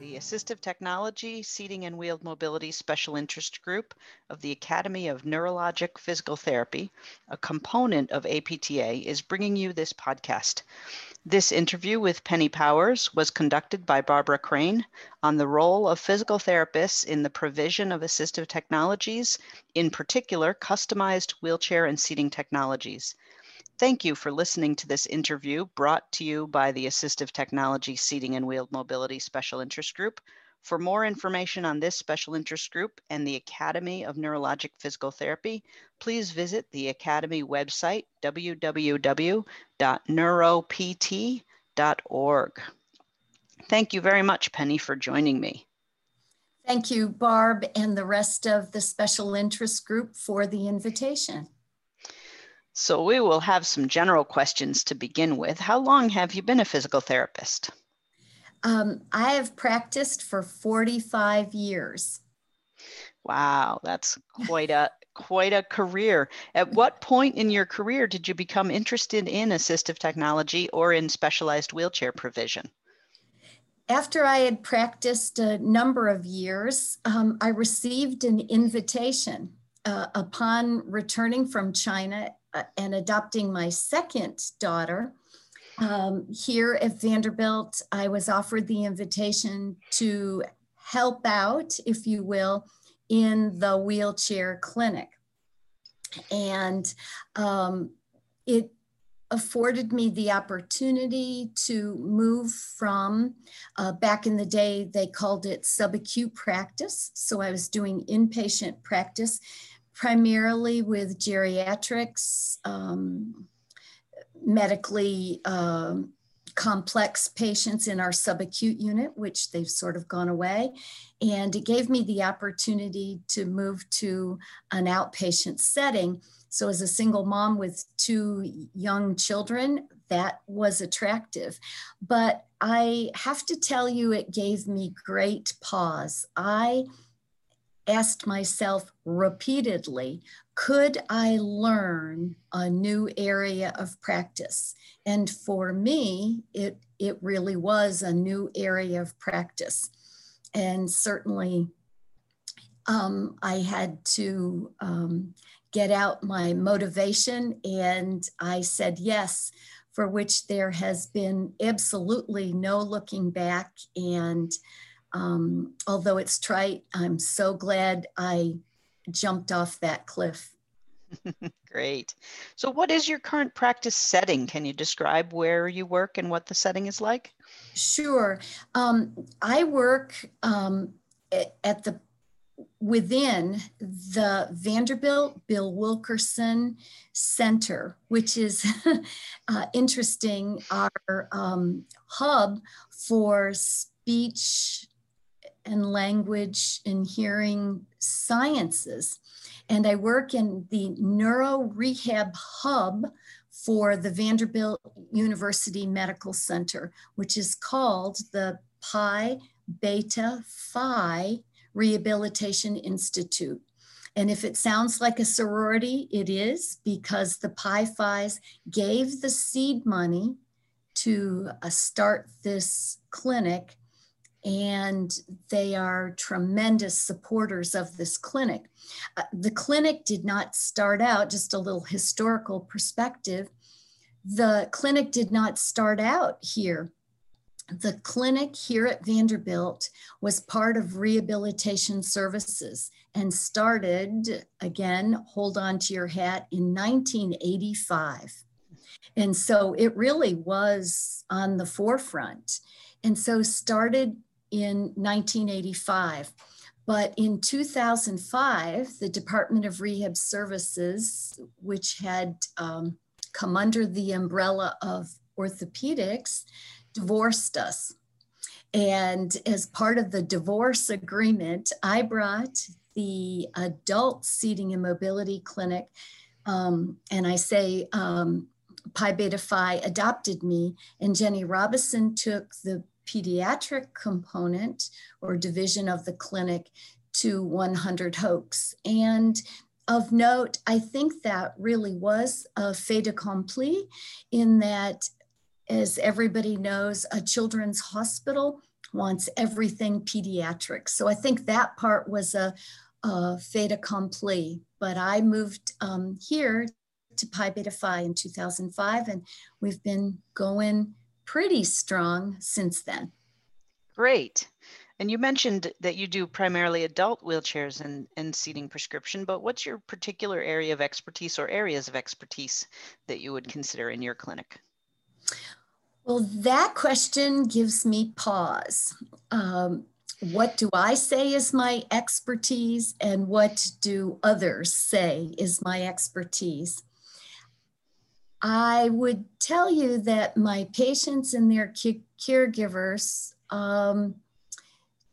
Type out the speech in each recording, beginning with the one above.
the Assistive Technology, Seating and Wheeled Mobility Special Interest Group of the Academy of Neurologic Physical Therapy, a component of APTA, is bringing you this podcast. This interview with Penny Powers was conducted by Barbara Crane on the role of physical therapists in the provision of assistive technologies, in particular, customized wheelchair and seating technologies. Thank you for listening to this interview brought to you by the Assistive Technology Seating and Wheeled Mobility Special Interest Group. For more information on this special interest group and the Academy of Neurologic Physical Therapy, please visit the Academy website, www.neuropt.org. Thank you very much, Penny, for joining me. Thank you, Barb, and the rest of the special interest group for the invitation. So we will have some general questions to begin with. How long have you been a physical therapist? Um, I have practiced for 45 years. Wow, that's quite a quite a career. At what point in your career did you become interested in assistive technology or in specialized wheelchair provision? After I had practiced a number of years, um, I received an invitation uh, upon returning from China and adopting my second daughter. Um, here at Vanderbilt, I was offered the invitation to help out, if you will, in the wheelchair clinic. And um, it afforded me the opportunity to move from uh, back in the day, they called it subacute practice. So I was doing inpatient practice primarily with geriatrics, um, medically um, complex patients in our subacute unit, which they've sort of gone away. And it gave me the opportunity to move to an outpatient setting. So, as a single mom with two young children, that was attractive. But I have to tell you, it gave me great pause. I asked myself repeatedly could I learn a new area of practice? And for me, it, it really was a new area of practice. And certainly, um, I had to um, get out my motivation, and I said yes, for which there has been absolutely no looking back. And um, although it's trite, I'm so glad I jumped off that cliff. Great. So, what is your current practice setting? Can you describe where you work and what the setting is like? Sure. Um, I work um, at the within the Vanderbilt Bill Wilkerson Center, which is uh, interesting, our um, hub for speech and language and hearing sciences. And I work in the neuro rehab hub for the Vanderbilt University Medical Center, which is called the Pi Beta Phi Rehabilitation Institute. And if it sounds like a sorority, it is because the Pi Phis gave the seed money to uh, start this clinic and they are tremendous supporters of this clinic. Uh, the clinic did not start out, just a little historical perspective, the clinic did not start out here. The clinic here at Vanderbilt was part of rehabilitation services and started, again, hold on to your hat, in 1985. And so it really was on the forefront. And so started in 1985. But in 2005, the Department of Rehab Services, which had um, come under the umbrella of orthopedics, divorced us. And as part of the divorce agreement, I brought the adult seating and mobility clinic. Um, and I say um, Pi Beta Phi adopted me, and Jenny Robison took the pediatric component or division of the clinic to 100 hoax. And of note, I think that really was a fait accompli in that, as everybody knows, a children's hospital wants everything pediatric. So I think that part was a, a fait accompli. But I moved um, here to Pi Beta Phi in 2005, and we've been going pretty strong since then. Great. And you mentioned that you do primarily adult wheelchairs and, and seating prescription, but what's your particular area of expertise or areas of expertise that you would consider in your clinic? Well, that question gives me pause. Um, what do I say is my expertise, and what do others say is my expertise? I would tell you that my patients and their caregivers um,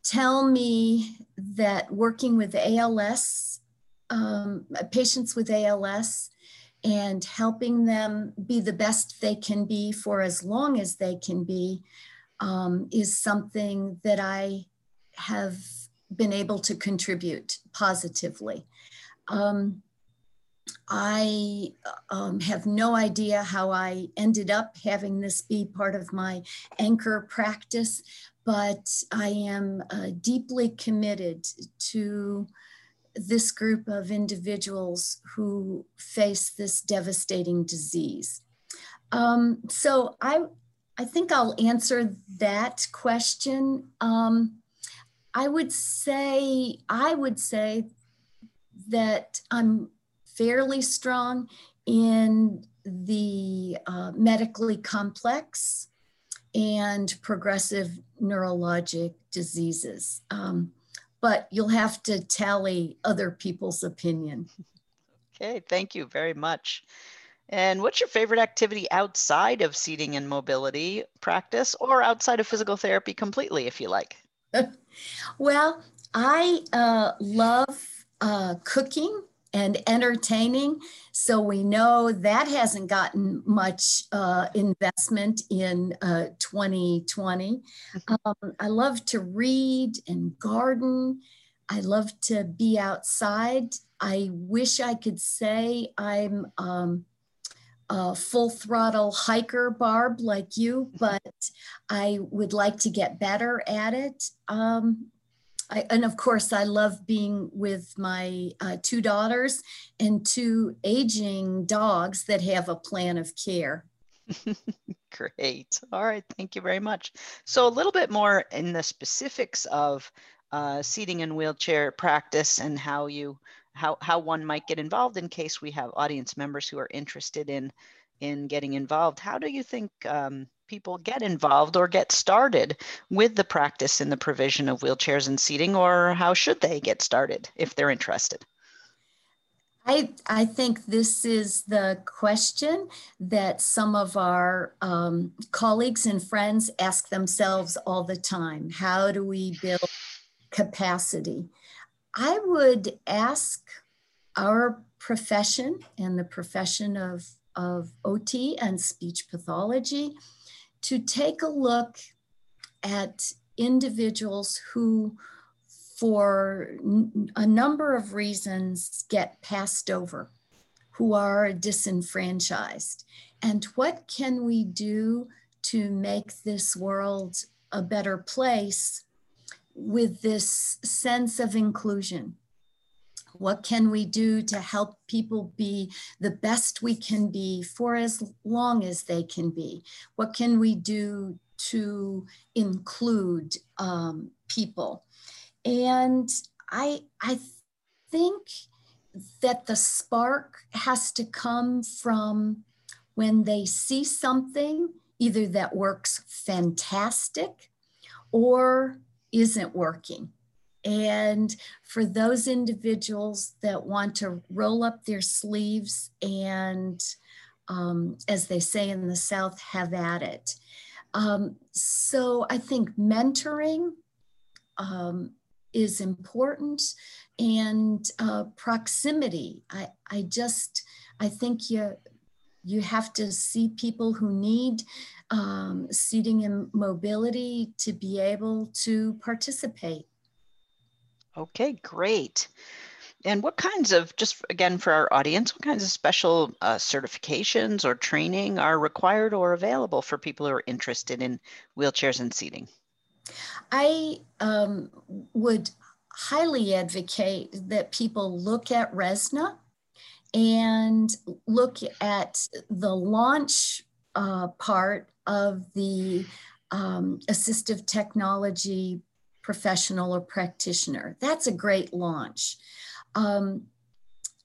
tell me that working with ALS, um, patients with ALS, and helping them be the best they can be for as long as they can be um, is something that I have been able to contribute positively. Um, I um, have no idea how I ended up having this be part of my anchor practice, but I am uh, deeply committed to this group of individuals who face this devastating disease. Um, so I, I think I'll answer that question. Um, I would say, I would say that I'm fairly strong in the uh, medically complex and progressive neurologic diseases. Um, but you'll have to tally other people's opinion. Okay, thank you very much. And what's your favorite activity outside of seating and mobility practice or outside of physical therapy completely, if you like? well, I uh, love uh, cooking and entertaining. So we know that hasn't gotten much uh, investment in uh, 2020. Mm-hmm. Um, I love to read and garden. I love to be outside. I wish I could say I'm um, a full throttle hiker, Barb, like you, mm-hmm. but I would like to get better at it. Um, I, and of course, I love being with my uh, two daughters and two aging dogs that have a plan of care. Great. All right. Thank you very much. So, a little bit more in the specifics of uh, seating and wheelchair practice and how you how how one might get involved in case we have audience members who are interested in in getting involved. How do you think um, people get involved or get started with the practice in the provision of wheelchairs and seating, or how should they get started if they're interested? I, I think this is the question that some of our um, colleagues and friends ask themselves all the time. How do we build capacity? I would ask our profession and the profession of, of OT and speech pathology to take a look at individuals who, for a number of reasons, get passed over, who are disenfranchised. And what can we do to make this world a better place with this sense of inclusion? What can we do to help people be the best we can be for as long as they can be? What can we do to include um, people? And I, I think that the spark has to come from when they see something either that works fantastic or isn't working. And for those individuals that want to roll up their sleeves and, um, as they say in the South, have at it. Um, so I think mentoring um, is important and uh, proximity. I, I just, I think you, you have to see people who need um, seating and mobility to be able to participate. Okay, great. And what kinds of, just again for our audience, what kinds of special uh, certifications or training are required or available for people who are interested in wheelchairs and seating? I um, would highly advocate that people look at RESNA and look at the launch uh, part of the um, assistive technology professional or practitioner. That's a great launch. Um,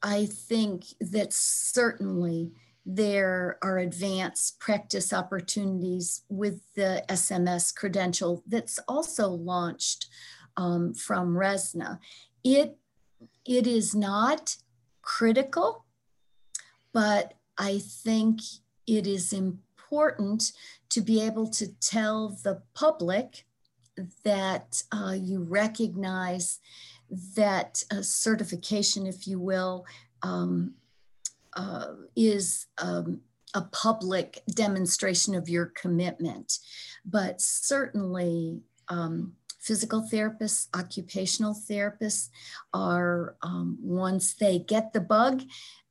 I think that certainly there are advanced practice opportunities with the SMS credential that's also launched um, from RESNA. It, it is not critical, but I think it is important to be able to tell the public that uh, you recognize that certification, if you will, um, uh, is um, a public demonstration of your commitment. But certainly, um, physical therapists, occupational therapists are, um, once they get the bug,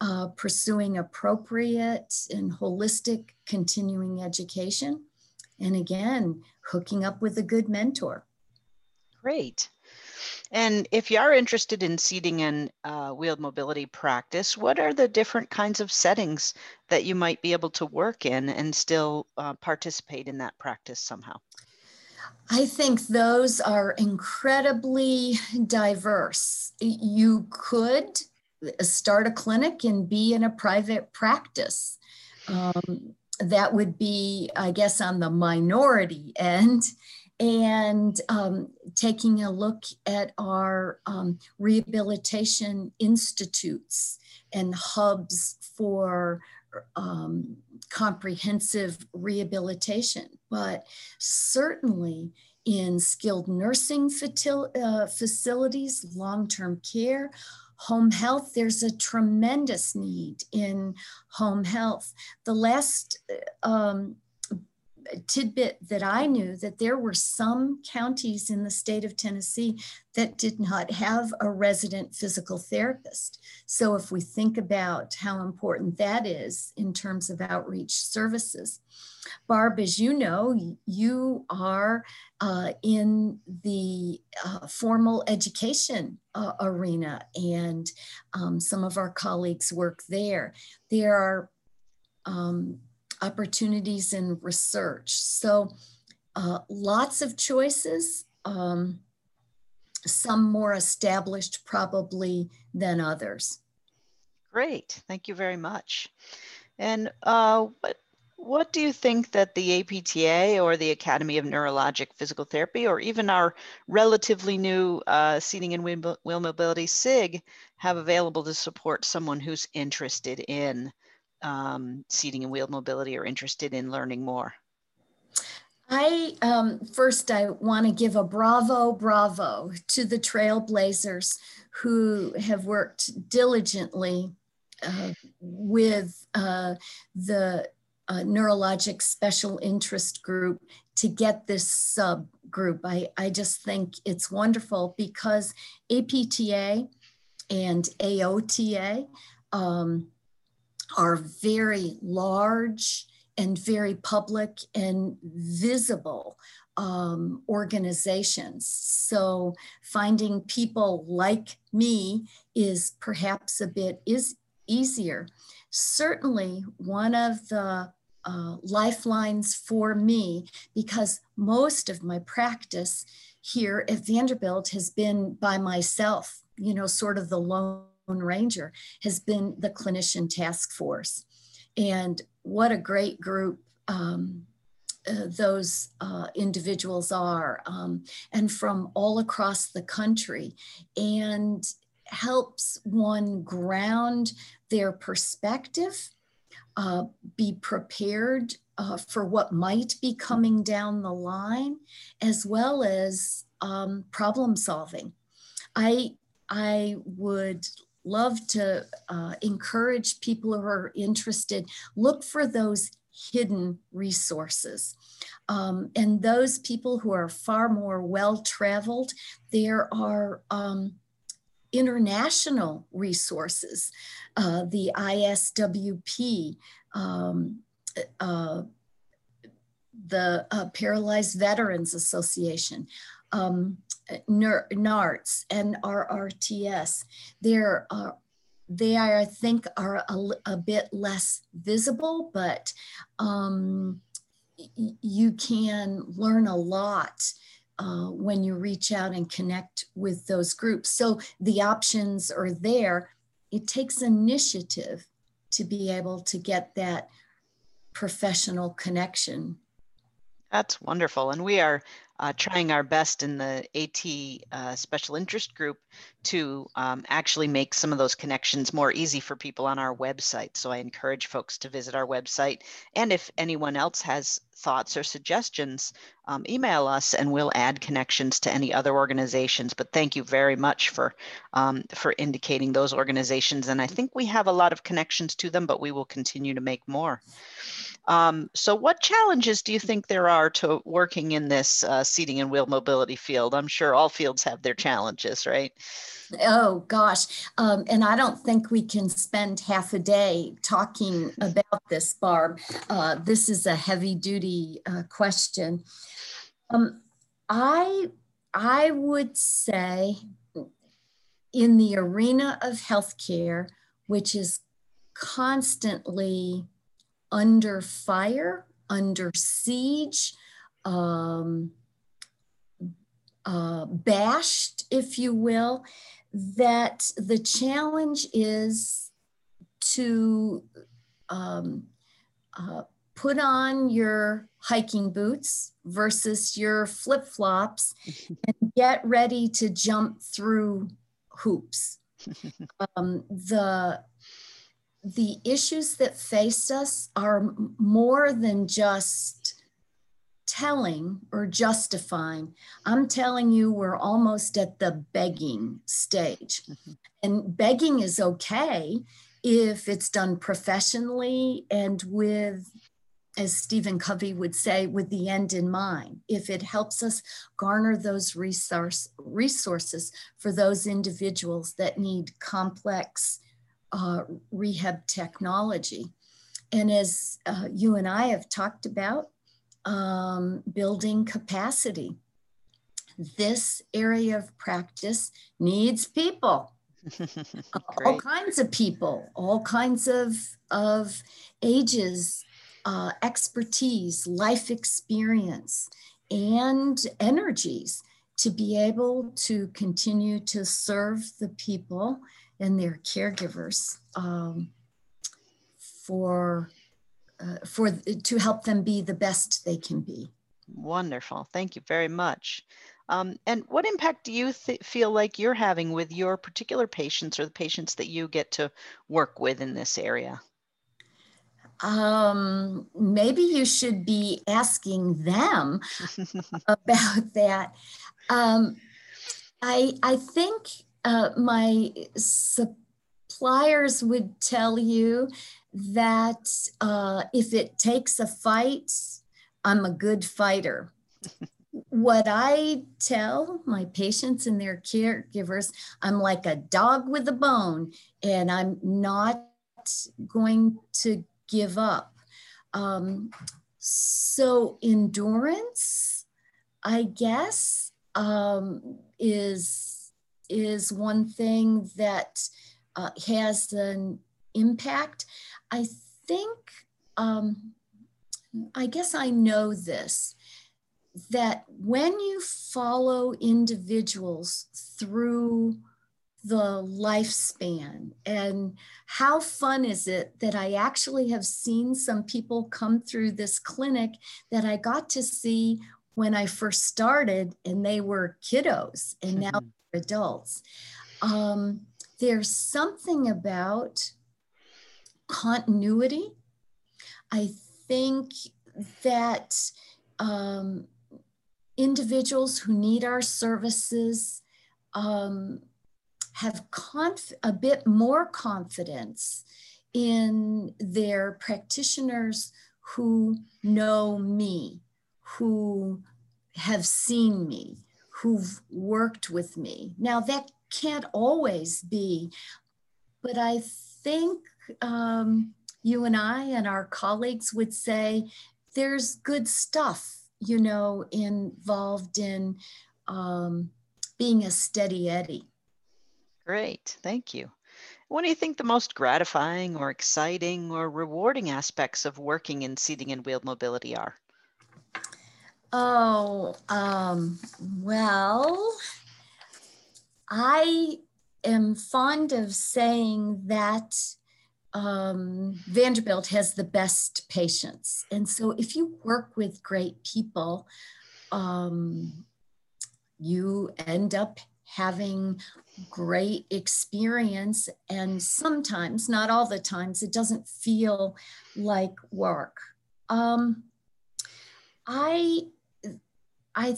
uh, pursuing appropriate and holistic continuing education. And again, hooking up with a good mentor. Great. And if you are interested in seating and uh, wheeled mobility practice, what are the different kinds of settings that you might be able to work in and still uh, participate in that practice somehow? I think those are incredibly diverse. You could start a clinic and be in a private practice. Um, that would be, I guess, on the minority end. And um, taking a look at our um, rehabilitation institutes and hubs for um, comprehensive rehabilitation, but certainly in skilled nursing uh, facilities, long term care, home health. There's a tremendous need in home health. The last um, tidbit that I knew that there were some counties in the state of Tennessee that did not have a resident physical therapist. So if we think about how important that is in terms of outreach services, Barb, as you know, you are uh, in the uh, formal education uh, arena, and um, some of our colleagues work there. There are um, opportunities in research. So uh, lots of choices, um, some more established probably than others. Great, thank you very much. And uh, what, what do you think that the APTA or the Academy of Neurologic Physical Therapy or even our relatively new uh, Seating and Wheel Mobility SIG have available to support someone who's interested in um, seating and wheel mobility are interested in learning more? I um, first I want to give a bravo, bravo to the trailblazers who have worked diligently uh, with uh, the uh, neurologic special interest group to get this subgroup. I, I just think it's wonderful because APTA and AOTA um, are very large and very public and visible um, organizations. So finding people like me is perhaps a bit is easier. Certainly, one of the uh, lifelines for me, because most of my practice here at Vanderbilt has been by myself, you know, sort of the lone Ranger has been the clinician task force. And what a great group um, uh, those uh, individuals are, um, and from all across the country, and helps one ground their perspective, uh, be prepared uh, for what might be coming down the line, as well as um, problem solving. I I would love to uh, encourage people who are interested, look for those hidden resources. Um, and those people who are far more well traveled, there are um, international resources, uh, the ISWP. Um, uh, the uh, Paralyzed Veterans Association, um, NARTS, and RRTS. There are they are, I think, are a, a bit less visible, but um, you can learn a lot uh, when you reach out and connect with those groups. So the options are there. It takes initiative to be able to get that professional connection. That's wonderful. And we are uh, trying our best in the AT uh, special interest group to um, actually make some of those connections more easy for people on our website. So I encourage folks to visit our website. And if anyone else has thoughts or suggestions, um, email us and we'll add connections to any other organizations. But thank you very much for, um, for indicating those organizations. And I think we have a lot of connections to them, but we will continue to make more. Um, so what challenges do you think there are to working in this uh, seating and wheel mobility field? I'm sure all fields have their challenges, right? Oh gosh. Um, and I don't think we can spend half a day talking about this, Barb. Uh, this is a heavy duty uh, question. Um, I, I would say in the arena of healthcare, which is constantly under fire, under siege, um, uh, bashed, if you will, that the challenge is to um, uh, put on your hiking boots versus your flip flops and get ready to jump through hoops. Um, the the issues that face us are more than just telling or justifying. I'm telling you, we're almost at the begging stage. Mm-hmm. And begging is okay if it's done professionally and with, as Stephen Covey would say, with the end in mind. If it helps us garner those resource, resources for those individuals that need complex uh, rehab technology. And as uh, you and I have talked about, um, building capacity. This area of practice needs people, all kinds of people, all kinds of, of ages, uh, expertise, life experience, and energies to be able to continue to serve the people and their caregivers um, for uh, for to help them be the best they can be. Wonderful, thank you very much. Um, and what impact do you feel like you're having with your particular patients or the patients that you get to work with in this area? Um, maybe you should be asking them about that. Um, I I think uh, my suppliers would tell you that uh, if it takes a fight, I'm a good fighter. what I tell my patients and their caregivers, I'm like a dog with a bone, and I'm not going to give up. Um, so, endurance, I guess, um, is is one thing that uh, has an impact. I think, um, I guess I know this, that when you follow individuals through the lifespan and how fun is it that I actually have seen some people come through this clinic that I got to see when I first started and they were kiddos and now mm-hmm. adults. Um, there's something about continuity. I think that um, individuals who need our services um, have conf- a bit more confidence in their practitioners who know me, who have seen me, who've worked with me. Now, that can't always be, but I think um, you and I and our colleagues would say there's good stuff, you know, involved in um, being a steady Eddie. Great, thank you. What do you think the most gratifying or exciting or rewarding aspects of working in seating and wheeled mobility are? Oh, um, well, I am fond of saying that um, Vanderbilt has the best patients. And so if you work with great people, um, you end up having great experience. And sometimes, not all the times, it doesn't feel like work. Um, I, I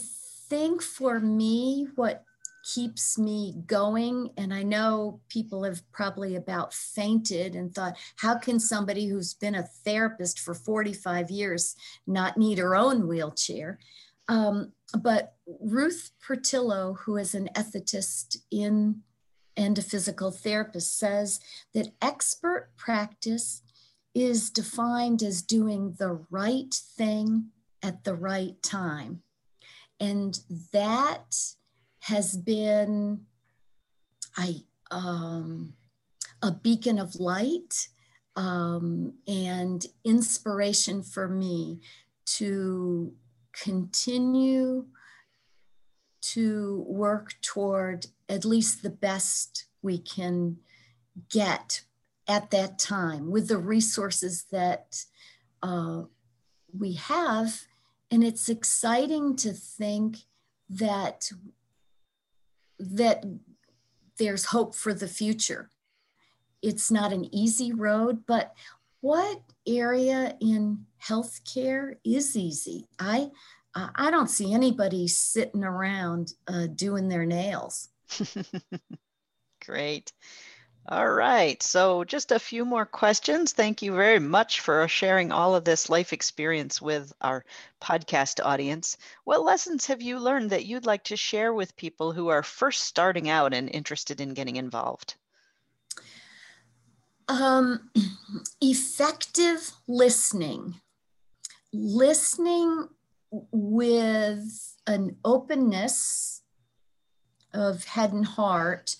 think for me, what keeps me going. And I know people have probably about fainted and thought, how can somebody who's been a therapist for 45 years not need her own wheelchair? Um, but Ruth Purtilo, who is an ethicist in and a physical therapist, says that expert practice is defined as doing the right thing at the right time. And that has been I, um, a beacon of light um, and inspiration for me to continue to work toward at least the best we can get at that time with the resources that uh, we have. And it's exciting to think that that there's hope for the future. It's not an easy road, but what area in healthcare is easy? I I don't see anybody sitting around uh, doing their nails. Great. All right. So, just a few more questions. Thank you very much for sharing all of this life experience with our podcast audience. What lessons have you learned that you'd like to share with people who are first starting out and interested in getting involved? Um, effective listening. Listening with an openness of head and heart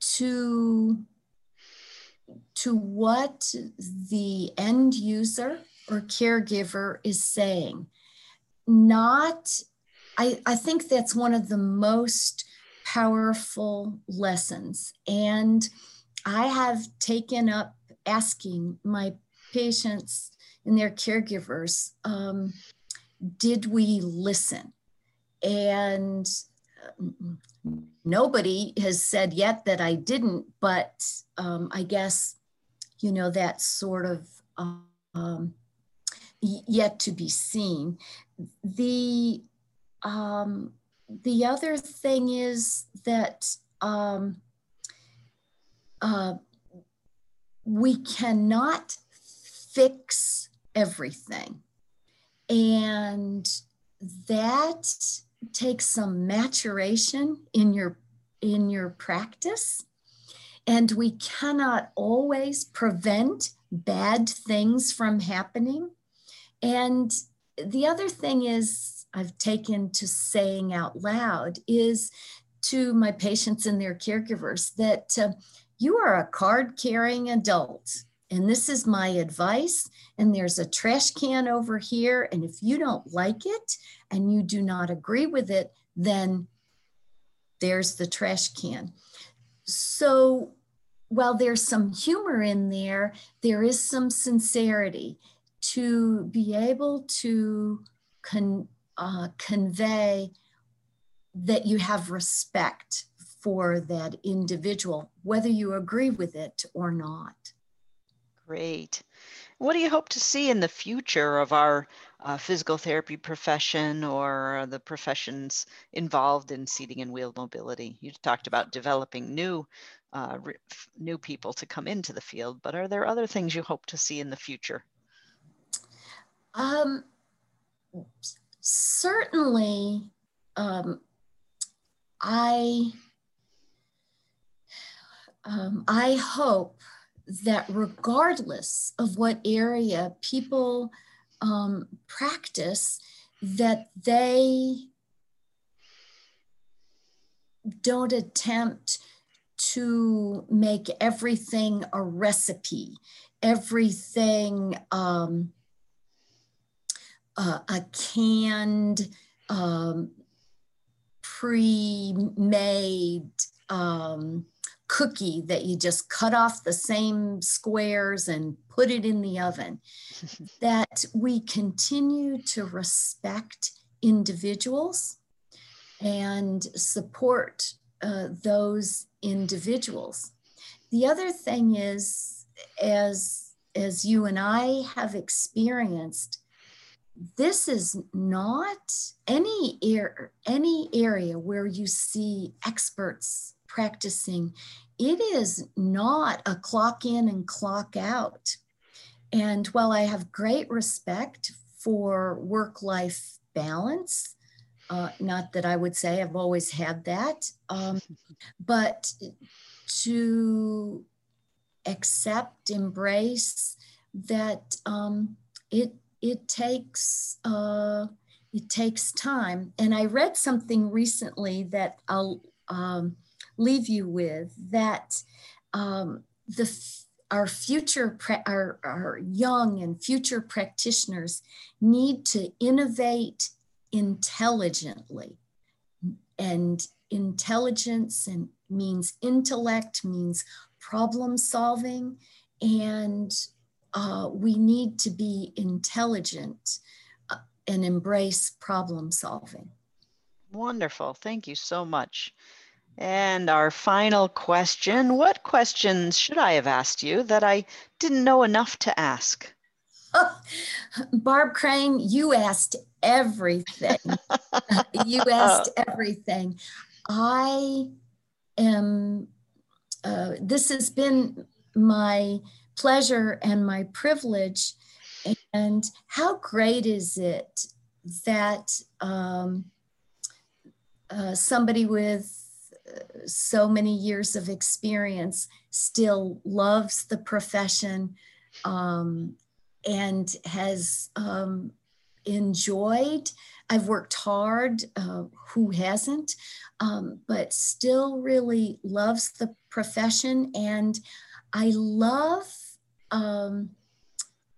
to to what the end user or caregiver is saying not I, I think that's one of the most powerful lessons and i have taken up asking my patients and their caregivers um, did we listen and nobody has said yet that I didn't, but um, I guess, you know, that's sort of um, yet to be seen. The, um, the other thing is that um, uh, we cannot fix everything. And that takes some maturation in your in your practice and we cannot always prevent bad things from happening and the other thing is i've taken to saying out loud is to my patients and their caregivers that uh, you are a card carrying adult and this is my advice. And there's a trash can over here. And if you don't like it and you do not agree with it, then there's the trash can. So while there's some humor in there, there is some sincerity to be able to con, uh, convey that you have respect for that individual, whether you agree with it or not. Great. What do you hope to see in the future of our uh, physical therapy profession or the professions involved in seating and wheeled mobility? You talked about developing new uh, new people to come into the field, but are there other things you hope to see in the future? Um, certainly, um, I um, I hope that regardless of what area people um, practice that they don't attempt to make everything a recipe, everything um, uh, a canned, um, pre made um, cookie that you just cut off the same squares and put it in the oven. that we continue to respect individuals and support uh, those individuals. The other thing is, as, as you and I have experienced, this is not any, er- any area where you see experts practicing. It is not a clock in and clock out. And while I have great respect for work life balance, uh, not that I would say I've always had that, um, but to accept, embrace that um, it it takes uh, it takes time. And I read something recently that I'll um, leave you with that um, the our future our, our young and future practitioners need to innovate intelligently and intelligence and means intellect means problem solving and uh, we need to be intelligent uh, and embrace problem solving. Wonderful. Thank you so much. And our final question What questions should I have asked you that I didn't know enough to ask? Barb Crane, you asked everything. you asked everything. I am, uh, this has been my pleasure and my privilege. And how great is it that um, uh, somebody with so many years of experience still loves the profession um, and has um, enjoyed. I've worked hard, uh, who hasn't, um, but still really loves the profession. And I love um,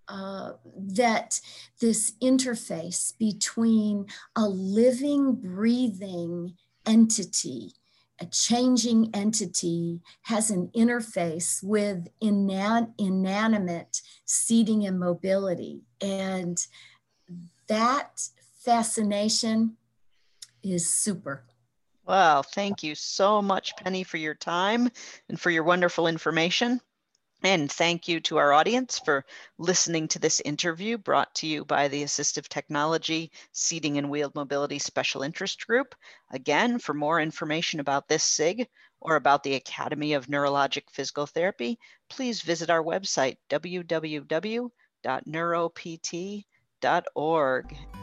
uh, that this interface between a living, breathing entity, a changing entity, has an interface with inan- inanimate seating and mobility. And that fascination is super. Well, thank you so much, Penny, for your time and for your wonderful information. And thank you to our audience for listening to this interview brought to you by the Assistive Technology Seating and Wheeled Mobility Special Interest Group. Again, for more information about this SIG or about the Academy of Neurologic Physical Therapy, please visit our website, www.neuropt.org.